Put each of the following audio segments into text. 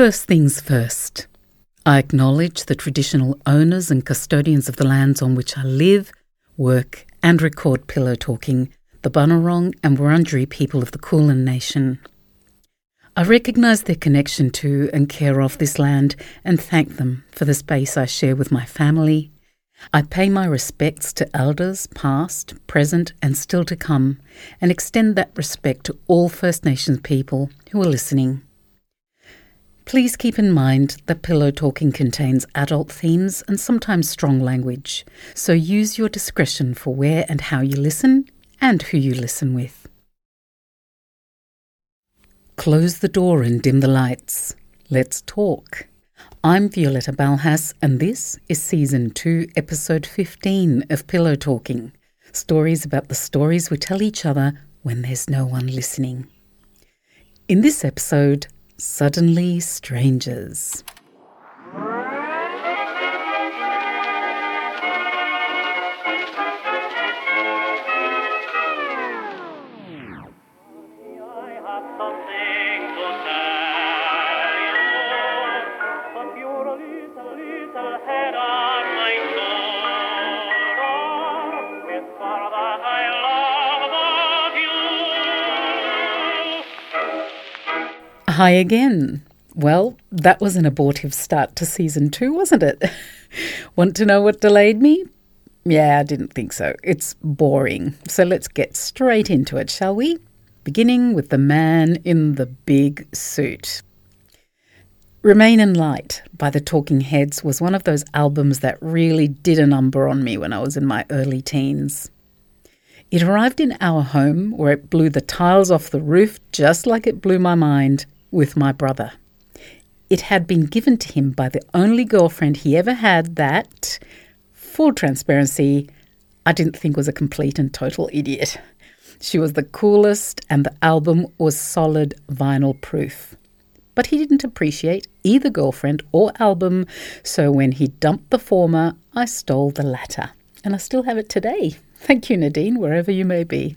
First things first. I acknowledge the traditional owners and custodians of the lands on which I live, work, and record Pillow Talking, the Bunurong and Wurundjeri people of the Kulin Nation. I recognise their connection to and care of this land and thank them for the space I share with my family. I pay my respects to elders, past, present, and still to come, and extend that respect to all First Nations people who are listening. Please keep in mind that Pillow Talking contains adult themes and sometimes strong language, so use your discretion for where and how you listen and who you listen with. Close the door and dim the lights. Let's talk. I'm Violetta Balhas, and this is Season 2, Episode 15 of Pillow Talking stories about the stories we tell each other when there's no one listening. In this episode, Suddenly Strangers. Hi again. Well, that was an abortive start to season two, wasn't it? Want to know what delayed me? Yeah, I didn't think so. It's boring. So let's get straight into it, shall we? Beginning with the man in the big suit. Remain in Light by the Talking Heads was one of those albums that really did a number on me when I was in my early teens. It arrived in our home where it blew the tiles off the roof just like it blew my mind with my brother. It had been given to him by the only girlfriend he ever had that, full transparency, I didn't think was a complete and total idiot. She was the coolest, and the album was solid vinyl proof. But he didn't appreciate either girlfriend or album, so when he dumped the former, I stole the latter. And I still have it today. Thank you, Nadine, wherever you may be.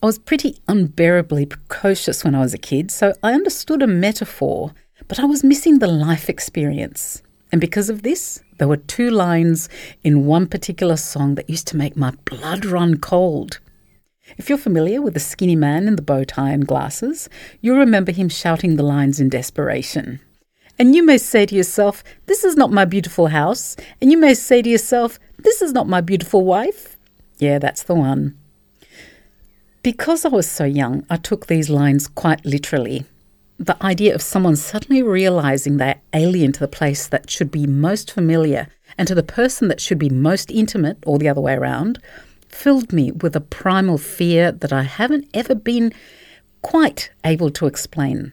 I was pretty unbearably precocious when I was a kid, so I understood a metaphor, but I was missing the life experience. And because of this, there were two lines in one particular song that used to make my blood run cold. If you're familiar with the skinny man in the bow tie and glasses, you'll remember him shouting the lines in desperation. And you may say to yourself, This is not my beautiful house. And you may say to yourself, This is not my beautiful wife. Yeah, that's the one. Because I was so young, I took these lines quite literally. The idea of someone suddenly realizing they're alien to the place that should be most familiar and to the person that should be most intimate, or the other way around, filled me with a primal fear that I haven't ever been quite able to explain.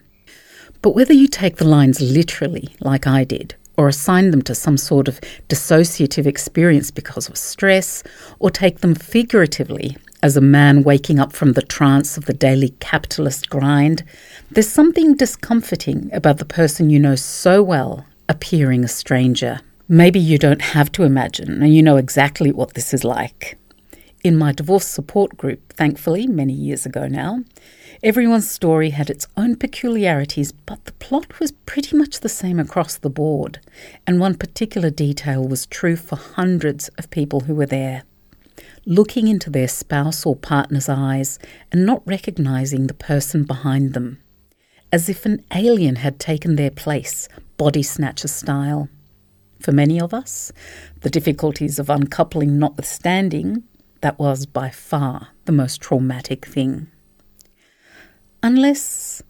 But whether you take the lines literally, like I did, or assign them to some sort of dissociative experience because of stress, or take them figuratively, as a man waking up from the trance of the daily capitalist grind, there's something discomforting about the person you know so well appearing a stranger. Maybe you don't have to imagine, and you know exactly what this is like. In my divorce support group, thankfully, many years ago now, everyone's story had its own peculiarities, but the plot was pretty much the same across the board, and one particular detail was true for hundreds of people who were there looking into their spouse or partner's eyes and not recognizing the person behind them, as if an alien had taken their place, body snatcher style. For many of us, the difficulties of uncoupling notwithstanding, that was by far the most traumatic thing. Unless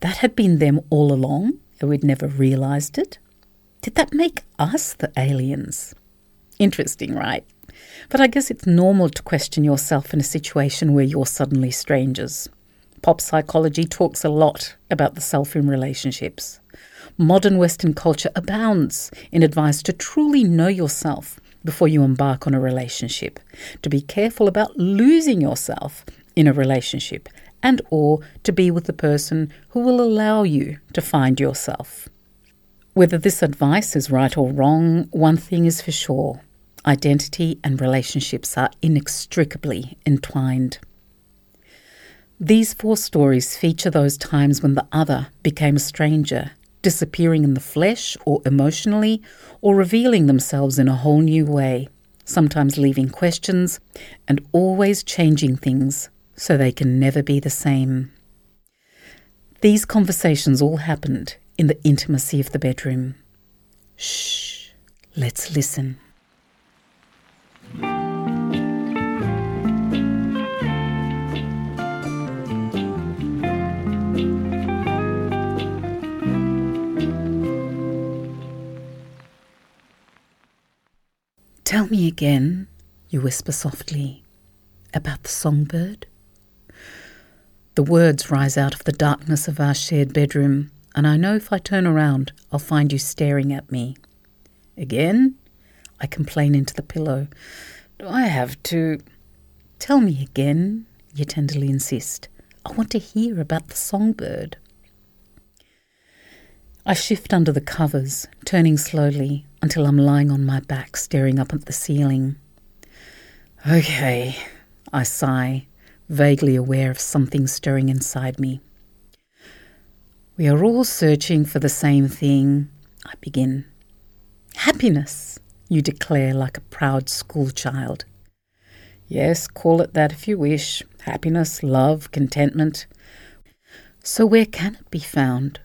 that had been them all along and we'd never realized it, did that make us the aliens? Interesting, right? But I guess it's normal to question yourself in a situation where you're suddenly strangers. Pop psychology talks a lot about the self in relationships. Modern Western culture abounds in advice to truly know yourself before you embark on a relationship, to be careful about losing yourself in a relationship, and or to be with the person who will allow you to find yourself. Whether this advice is right or wrong, one thing is for sure identity and relationships are inextricably entwined. These four stories feature those times when the other became a stranger, disappearing in the flesh or emotionally, or revealing themselves in a whole new way, sometimes leaving questions and always changing things so they can never be the same. These conversations all happened in the intimacy of the bedroom. Shh, let's listen. Tell me again, you whisper softly, about the songbird. The words rise out of the darkness of our shared bedroom, and I know if I turn around, I'll find you staring at me. Again? I complain into the pillow. Do I have to? Tell me again, you tenderly insist. I want to hear about the songbird. I shift under the covers, turning slowly until I'm lying on my back staring up at the ceiling. Okay, I sigh, vaguely aware of something stirring inside me. We are all searching for the same thing, I begin. Happiness, you declare like a proud schoolchild. Yes, call it that if you wish happiness, love, contentment. So, where can it be found?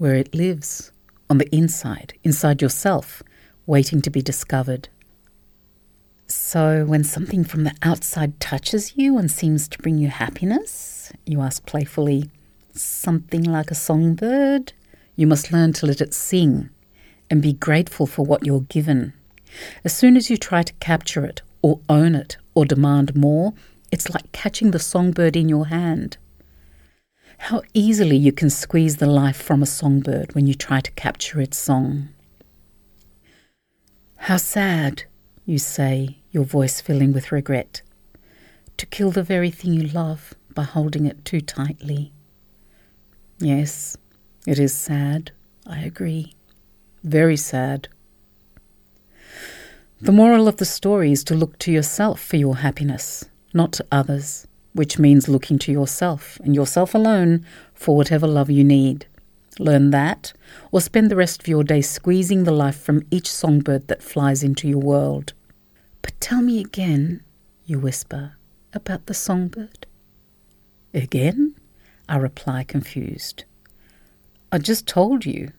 where it lives, on the inside, inside yourself, waiting to be discovered. So, when something from the outside touches you and seems to bring you happiness, you ask playfully, something like a songbird, you must learn to let it sing and be grateful for what you're given. As soon as you try to capture it or own it or demand more, it's like catching the songbird in your hand. How easily you can squeeze the life from a songbird when you try to capture its song. How sad, you say, your voice filling with regret, to kill the very thing you love by holding it too tightly. Yes, it is sad, I agree. Very sad. The moral of the story is to look to yourself for your happiness, not to others which means looking to yourself and yourself alone for whatever love you need. Learn that, or spend the rest of your day squeezing the life from each songbird that flies into your world. But tell me again, you whisper, about the songbird. Again? I reply, confused. I just told you.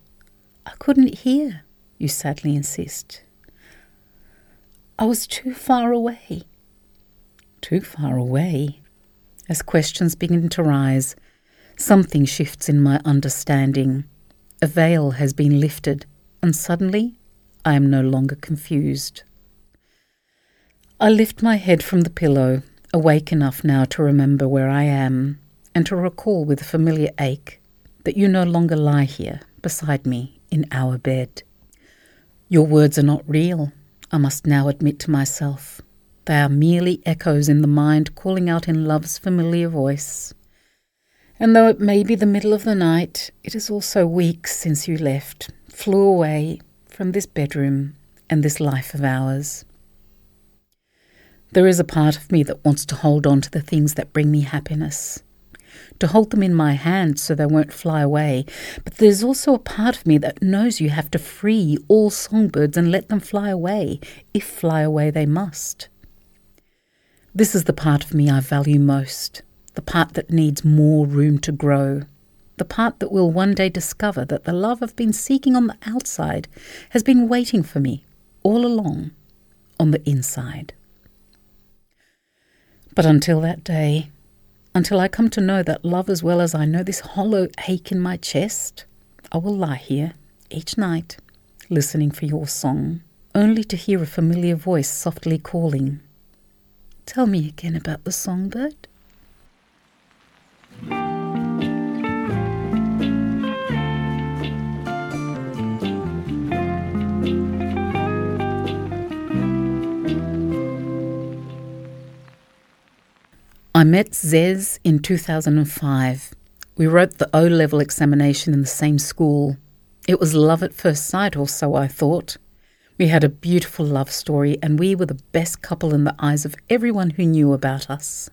I couldn't hear, you sadly insist. I was too far away. Too far away? As questions begin to rise, something shifts in my understanding. A veil has been lifted, and suddenly I am no longer confused. I lift my head from the pillow, awake enough now to remember where I am, and to recall with a familiar ache that you no longer lie here beside me in our bed. Your words are not real, I must now admit to myself. They are merely echoes in the mind calling out in love's familiar voice. And though it may be the middle of the night, it is also weeks since you left, flew away from this bedroom and this life of ours. There is a part of me that wants to hold on to the things that bring me happiness, to hold them in my hand so they won't fly away. But there's also a part of me that knows you have to free all songbirds and let them fly away, if fly away they must. This is the part of me I value most, the part that needs more room to grow, the part that will one day discover that the love I've been seeking on the outside has been waiting for me all along on the inside. But until that day, until I come to know that love as well as I know this hollow ache in my chest, I will lie here each night, listening for your song, only to hear a familiar voice softly calling Tell me again about the songbird. Met Zez in 2005. We wrote the O level examination in the same school. It was love at first sight, or so I thought. We had a beautiful love story, and we were the best couple in the eyes of everyone who knew about us.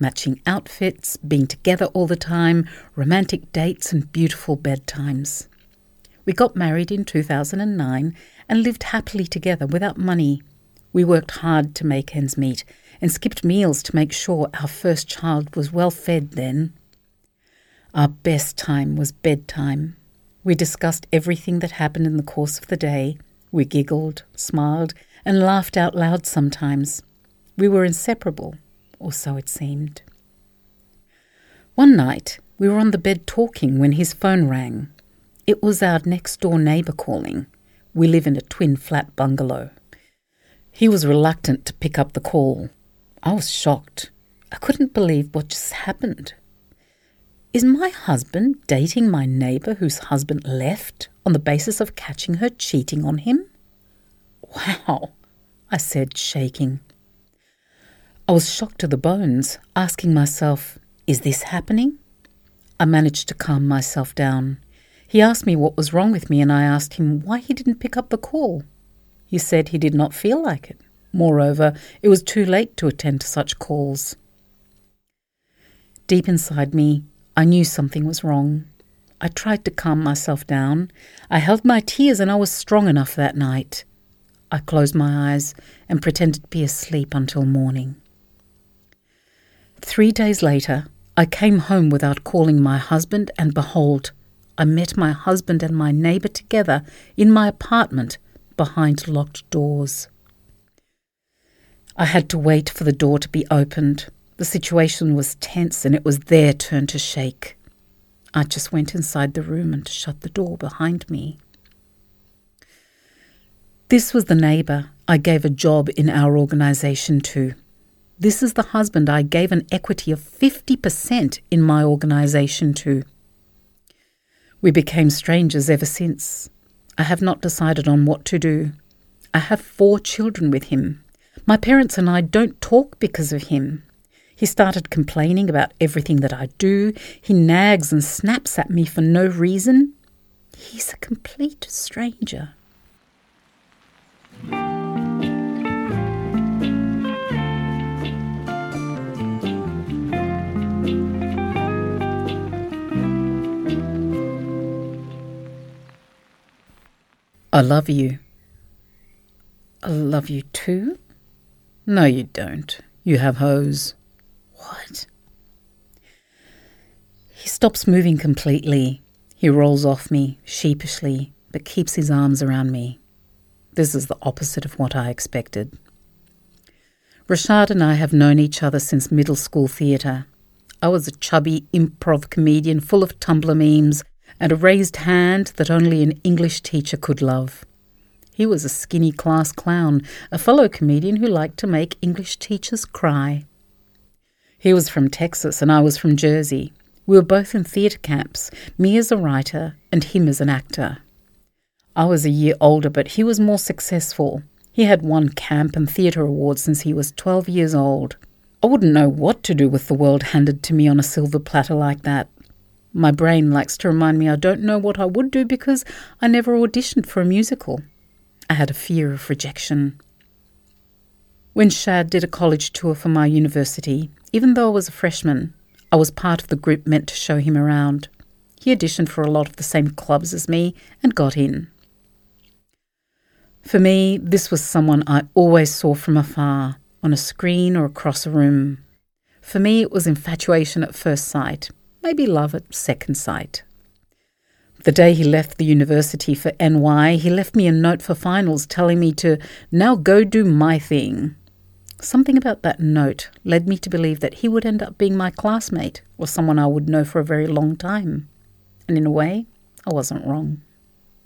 Matching outfits, being together all the time, romantic dates, and beautiful bedtimes. We got married in 2009 and lived happily together without money. We worked hard to make ends meet and skipped meals to make sure our first child was well fed then. Our best time was bedtime. We discussed everything that happened in the course of the day. We giggled, smiled, and laughed out loud sometimes. We were inseparable, or so it seemed. One night, we were on the bed talking when his phone rang. It was our next door neighbour calling. We live in a twin flat bungalow. He was reluctant to pick up the call. I was shocked. I couldn't believe what just happened. Is my husband dating my neighbour whose husband left on the basis of catching her cheating on him? Wow, I said, shaking. I was shocked to the bones, asking myself, is this happening? I managed to calm myself down. He asked me what was wrong with me, and I asked him why he didn't pick up the call. He said he did not feel like it. Moreover, it was too late to attend to such calls. Deep inside me, I knew something was wrong. I tried to calm myself down. I held my tears, and I was strong enough that night. I closed my eyes and pretended to be asleep until morning. Three days later, I came home without calling my husband, and behold, I met my husband and my neighbour together in my apartment behind locked doors. I had to wait for the door to be opened. The situation was tense and it was their turn to shake. I just went inside the room and shut the door behind me. This was the neighbour I gave a job in our organisation to. This is the husband I gave an equity of 50% in my organisation to. We became strangers ever since. I have not decided on what to do. I have four children with him. My parents and I don't talk because of him. He started complaining about everything that I do. He nags and snaps at me for no reason. He's a complete stranger. I love you. I love you too? No, you don't. You have hose. What? He stops moving completely. He rolls off me, sheepishly, but keeps his arms around me. This is the opposite of what I expected. Rashad and I have known each other since middle school theatre. I was a chubby improv comedian full of Tumblr memes and a raised hand that only an English teacher could love. He was a skinny class clown, a fellow comedian who liked to make English teachers cry. He was from Texas and I was from Jersey. We were both in theatre camps, me as a writer and him as an actor. I was a year older, but he was more successful. He had won camp and theatre awards since he was 12 years old. I wouldn't know what to do with the world handed to me on a silver platter like that. My brain likes to remind me I don't know what I would do because I never auditioned for a musical. I had a fear of rejection. When Shad did a college tour for my university, even though I was a freshman, I was part of the group meant to show him around. He auditioned for a lot of the same clubs as me and got in. For me, this was someone I always saw from afar, on a screen or across a room. For me, it was infatuation at first sight, maybe love at second sight. The day he left the university for NY, he left me a note for finals telling me to now go do my thing. Something about that note led me to believe that he would end up being my classmate or someone I would know for a very long time. And in a way, I wasn't wrong.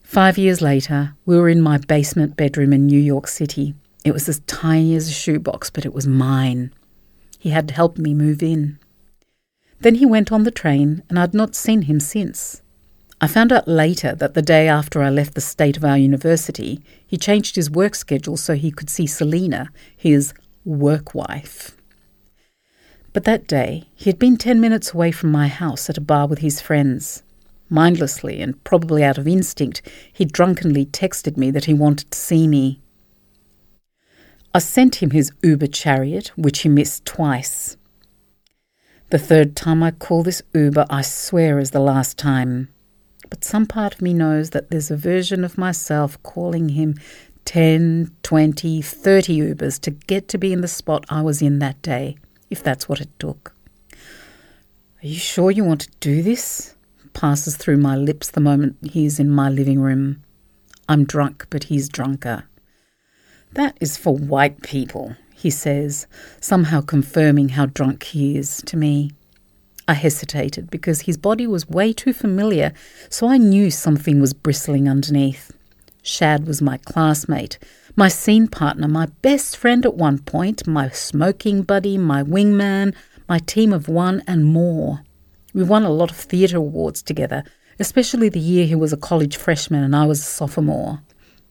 Five years later, we were in my basement bedroom in New York City. It was as tiny as a shoebox, but it was mine. He had helped me move in. Then he went on the train, and I'd not seen him since. I found out later that the day after I left the state of our university, he changed his work schedule so he could see Selena, his work wife. But that day, he had been 10 minutes away from my house at a bar with his friends. Mindlessly and probably out of instinct, he drunkenly texted me that he wanted to see me. I sent him his Uber chariot, which he missed twice. The third time I call this Uber, I swear, is the last time. But some part of me knows that there's a version of myself calling him 10, 20, 30 Ubers to get to be in the spot I was in that day, if that's what it took. Are you sure you want to do this? Passes through my lips the moment he's in my living room. I'm drunk, but he's drunker. That is for white people, he says, somehow confirming how drunk he is to me. I hesitated because his body was way too familiar, so I knew something was bristling underneath. Shad was my classmate, my scene partner, my best friend at one point, my smoking buddy, my wingman, my team of one, and more. We won a lot of theatre awards together, especially the year he was a college freshman and I was a sophomore.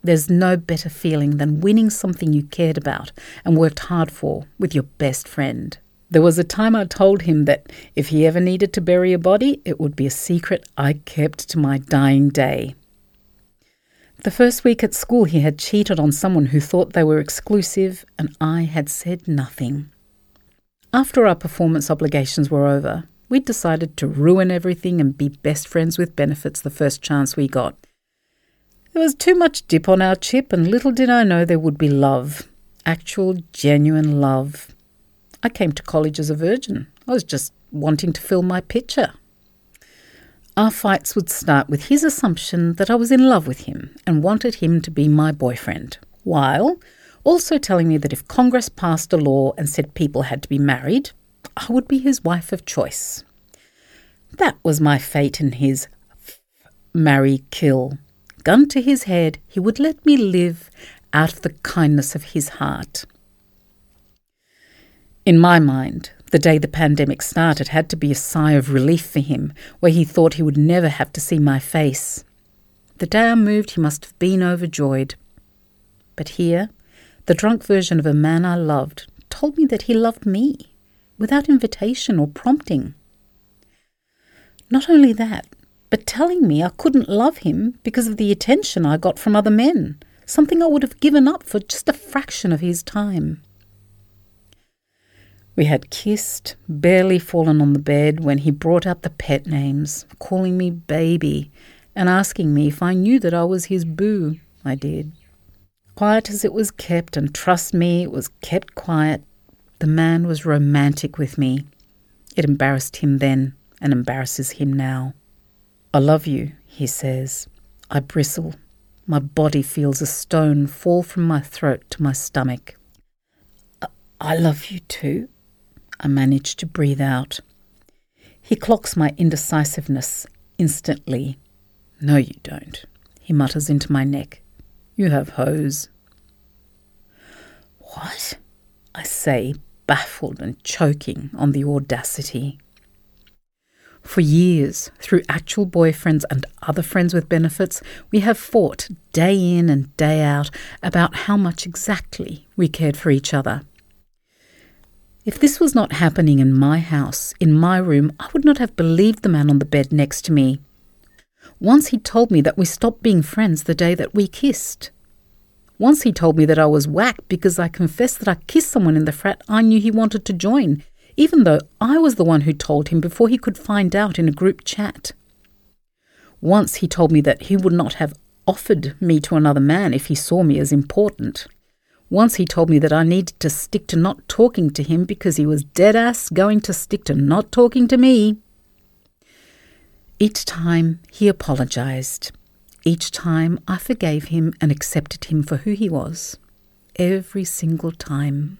There's no better feeling than winning something you cared about and worked hard for with your best friend. There was a time I told him that if he ever needed to bury a body, it would be a secret I kept to my dying day. The first week at school, he had cheated on someone who thought they were exclusive, and I had said nothing. After our performance obligations were over, we decided to ruin everything and be best friends with benefits the first chance we got. There was too much dip on our chip, and little did I know there would be love. Actual, genuine love. I came to college as a virgin. I was just wanting to fill my pitcher. Our fights would start with his assumption that I was in love with him and wanted him to be my boyfriend, while also telling me that if Congress passed a law and said people had to be married, I would be his wife of choice. That was my fate in his marry kill gun to his head, he would let me live out of the kindness of his heart. In my mind, the day the pandemic started had to be a sigh of relief for him, where he thought he would never have to see my face. The day I moved, he must have been overjoyed. But here, the drunk version of a man I loved told me that he loved me, without invitation or prompting. Not only that, but telling me I couldn't love him because of the attention I got from other men, something I would have given up for just a fraction of his time. We had kissed, barely fallen on the bed when he brought up the pet names, calling me baby and asking me if I knew that I was his boo. I did. Quiet as it was kept, and trust me, it was kept quiet, the man was romantic with me. It embarrassed him then and embarrasses him now. I love you, he says. I bristle. My body feels a stone fall from my throat to my stomach. I love you too, I manage to breathe out. He clocks my indecisiveness instantly. No, you don't, he mutters into my neck. You have hose. What? I say, baffled and choking on the audacity. For years, through actual boyfriends and other friends with benefits, we have fought day in and day out about how much exactly we cared for each other. If this was not happening in my house, in my room, I would not have believed the man on the bed next to me. Once he told me that we stopped being friends the day that we kissed. Once he told me that I was whack because I confessed that I kissed someone in the frat I knew he wanted to join, even though I was the one who told him before he could find out in a group chat. Once he told me that he would not have offered me to another man if he saw me as important. Once he told me that I needed to stick to not talking to him because he was dead ass going to stick to not talking to me. Each time he apologized. Each time I forgave him and accepted him for who he was. Every single time.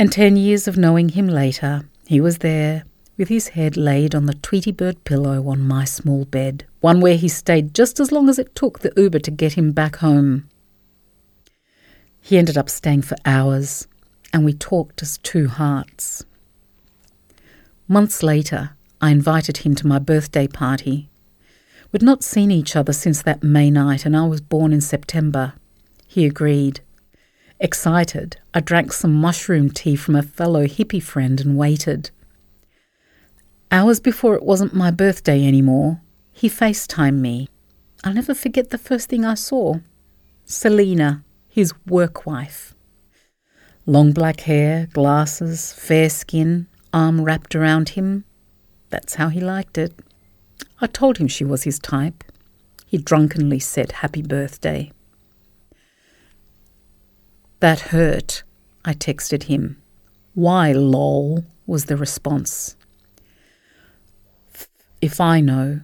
And ten years of knowing him later, he was there, with his head laid on the Tweety Bird pillow on my small bed, one where he stayed just as long as it took the Uber to get him back home. He ended up staying for hours, and we talked as two hearts. Months later, I invited him to my birthday party. We'd not seen each other since that May night, and I was born in September. He agreed. Excited, I drank some mushroom tea from a fellow hippie friend and waited. Hours before it wasn't my birthday anymore, he FaceTimed me. I'll never forget the first thing I saw Selena, his work wife. Long black hair, glasses, fair skin, arm wrapped around him. That's how he liked it. I told him she was his type. He drunkenly said happy birthday. That hurt, I texted him. Why, lol, was the response. If I know,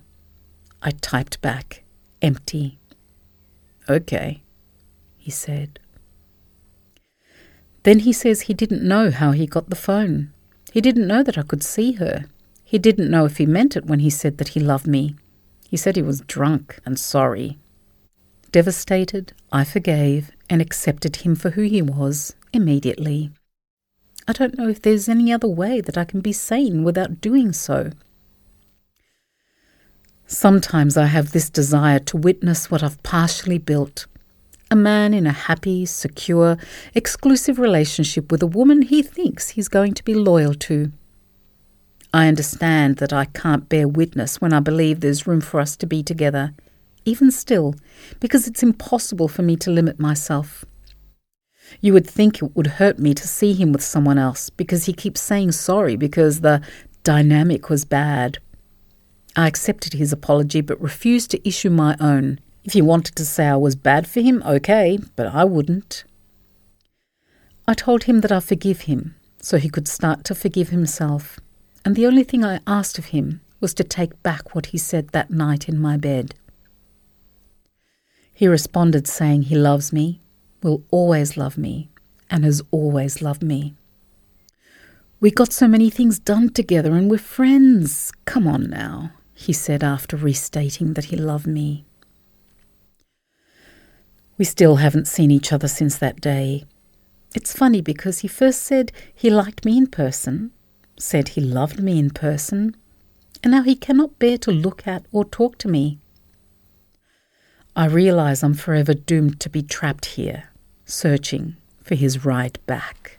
I typed back, empty. Okay, he said. Then he says he didn't know how he got the phone. He didn't know that I could see her. He didn't know if he meant it when he said that he loved me. He said he was drunk and sorry. Devastated, I forgave and accepted him for who he was immediately. I don't know if there's any other way that I can be sane without doing so. Sometimes I have this desire to witness what I've partially built. A man in a happy, secure, exclusive relationship with a woman he thinks he's going to be loyal to. I understand that I can't bear witness when I believe there's room for us to be together, even still, because it's impossible for me to limit myself. You would think it would hurt me to see him with someone else because he keeps saying sorry because the dynamic was bad. I accepted his apology but refused to issue my own. If he wanted to say I was bad for him, okay, but I wouldn't. I told him that I forgive him so he could start to forgive himself and the only thing I asked of him was to take back what he said that night in my bed. He responded saying he loves me, will always love me, and has always loved me. We got so many things done together and we're friends. Come on now, he said after restating that he loved me. We still haven't seen each other since that day. It's funny because he first said he liked me in person, said he loved me in person, and now he cannot bear to look at or talk to me. I realize I'm forever doomed to be trapped here, searching for his right back.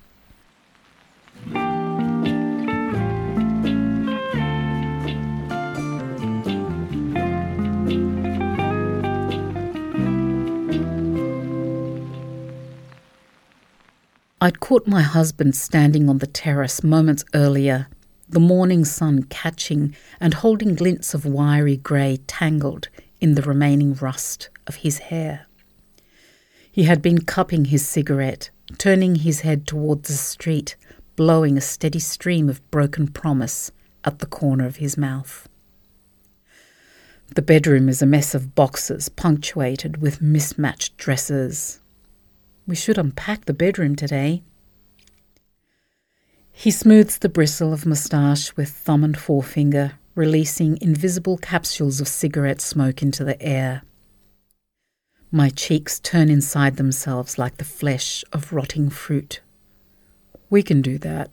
I'd caught my husband standing on the terrace moments earlier, the morning sun catching and holding glints of wiry grey tangled in the remaining rust of his hair. He had been cupping his cigarette, turning his head towards the street, blowing a steady stream of broken promise at the corner of his mouth. The bedroom is a mess of boxes punctuated with mismatched dresses, we should unpack the bedroom today. He smooths the bristle of moustache with thumb and forefinger, releasing invisible capsules of cigarette smoke into the air. My cheeks turn inside themselves like the flesh of rotting fruit. We can do that,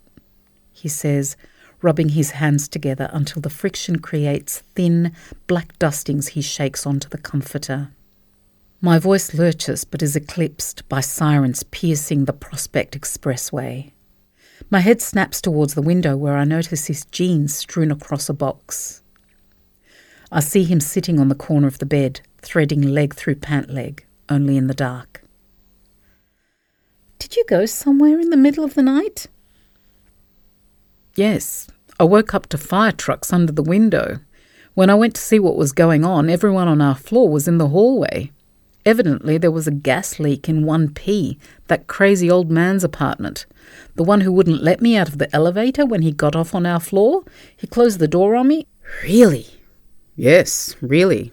he says, rubbing his hands together until the friction creates thin, black dustings he shakes onto the comforter. My voice lurches but is eclipsed by sirens piercing the Prospect Expressway. My head snaps towards the window where I notice his jeans strewn across a box. I see him sitting on the corner of the bed, threading leg through pant leg, only in the dark. Did you go somewhere in the middle of the night? Yes, I woke up to fire trucks under the window. When I went to see what was going on, everyone on our floor was in the hallway. Evidently, there was a gas leak in 1P, that crazy old man's apartment. The one who wouldn't let me out of the elevator when he got off on our floor. He closed the door on me. Really? Yes, really.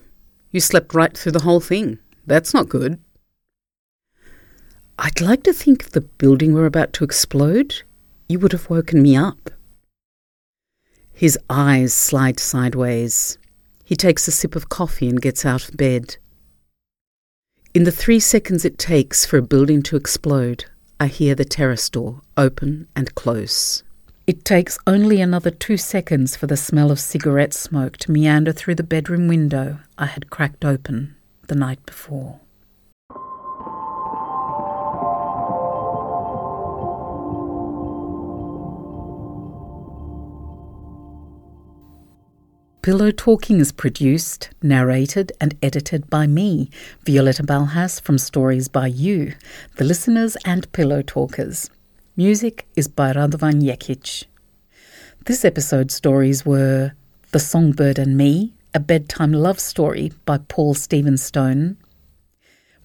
You slept right through the whole thing. That's not good. I'd like to think if the building were about to explode, you would have woken me up. His eyes slide sideways. He takes a sip of coffee and gets out of bed. In the three seconds it takes for a building to explode, I hear the terrace door open and close. It takes only another two seconds for the smell of cigarette smoke to meander through the bedroom window I had cracked open the night before. Pillow Talking is produced, narrated, and edited by me, Violetta Balhas from Stories by You, the listeners and Pillow Talkers. Music is by Radovan Jekic. This episode's stories were The Songbird and Me, A Bedtime Love Story by Paul Stephen Stone,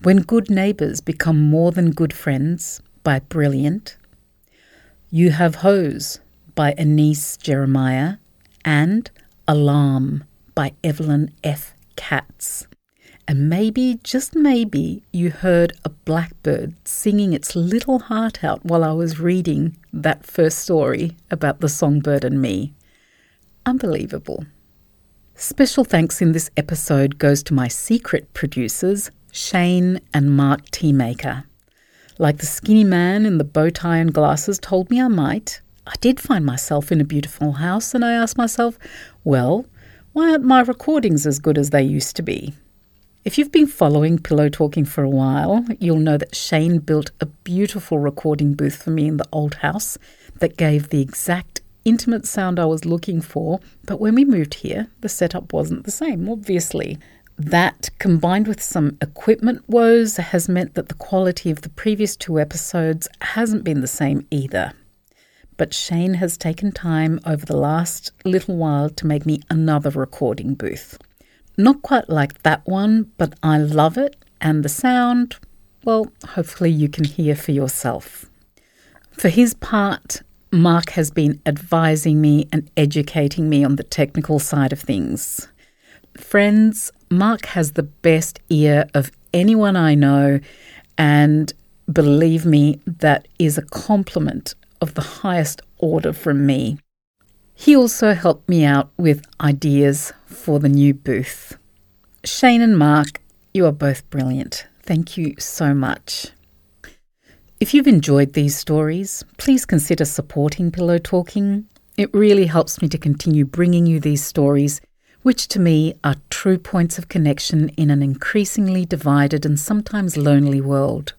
When Good Neighbours Become More Than Good Friends by Brilliant, You Have Hose by Anais Jeremiah, and Alarm by Evelyn F. Katz. And maybe, just maybe, you heard a blackbird singing its little heart out while I was reading that first story about the songbird and me. Unbelievable. Special thanks in this episode goes to my secret producers, Shane and Mark Teamaker. Like the skinny man in the bow tie and glasses told me I might, I did find myself in a beautiful house and I asked myself, well, why aren't my recordings as good as they used to be? If you've been following Pillow Talking for a while, you'll know that Shane built a beautiful recording booth for me in the old house that gave the exact intimate sound I was looking for. But when we moved here, the setup wasn't the same, obviously. That, combined with some equipment woes, has meant that the quality of the previous two episodes hasn't been the same either. But Shane has taken time over the last little while to make me another recording booth. Not quite like that one, but I love it. And the sound, well, hopefully you can hear for yourself. For his part, Mark has been advising me and educating me on the technical side of things. Friends, Mark has the best ear of anyone I know, and believe me, that is a compliment of the highest order from me. He also helped me out with ideas for the new booth. Shane and Mark, you are both brilliant. Thank you so much. If you've enjoyed these stories, please consider supporting Pillow Talking. It really helps me to continue bringing you these stories, which to me are true points of connection in an increasingly divided and sometimes lonely world.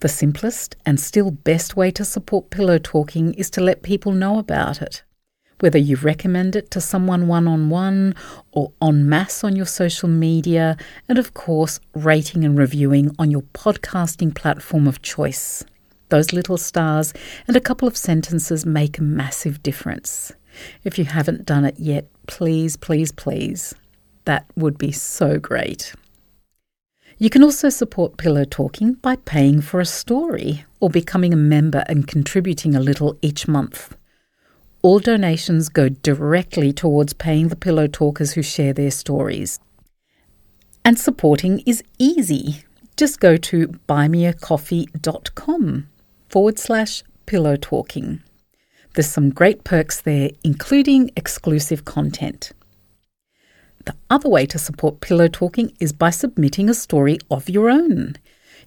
The simplest and still best way to support Pillow Talking is to let people know about it whether you recommend it to someone one on one or en masse on your social media, and of course, rating and reviewing on your podcasting platform of choice. Those little stars and a couple of sentences make a massive difference. If you haven't done it yet, please, please, please. That would be so great. You can also support Pillow Talking by paying for a story or becoming a member and contributing a little each month. All donations go directly towards paying the pillow talkers who share their stories. And supporting is easy. Just go to buymeacoffee.com forward slash pillow talking. There's some great perks there, including exclusive content. The other way to support Pillow Talking is by submitting a story of your own.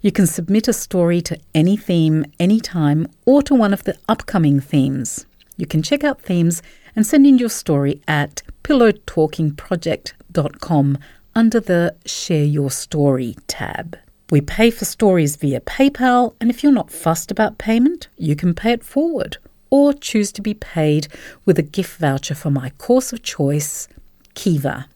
You can submit a story to any theme, anytime, or to one of the upcoming themes. You can check out themes and send in your story at pillowtalkingproject.com under the Share Your Story tab. We pay for stories via PayPal, and if you're not fussed about payment, you can pay it forward or choose to be paid with a gift voucher for my course of choice, Kiva.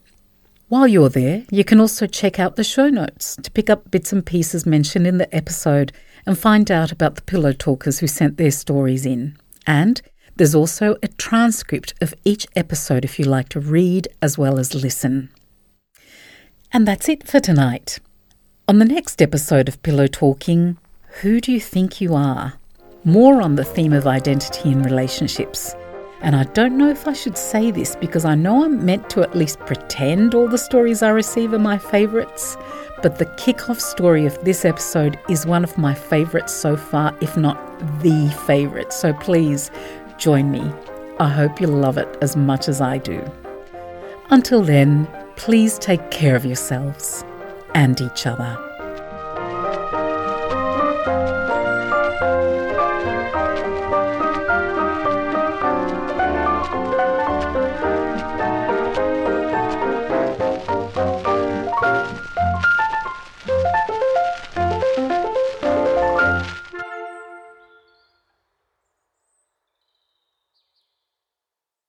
While you're there, you can also check out the show notes to pick up bits and pieces mentioned in the episode and find out about the pillow talkers who sent their stories in. And there's also a transcript of each episode if you like to read as well as listen. And that's it for tonight. On the next episode of Pillow Talking, who do you think you are? More on the theme of identity in relationships. And I don't know if I should say this because I know I'm meant to at least pretend all the stories I receive are my favourites, but the kick-off story of this episode is one of my favourites so far, if not the favourite. So please Join me. I hope you love it as much as I do. Until then, please take care of yourselves and each other.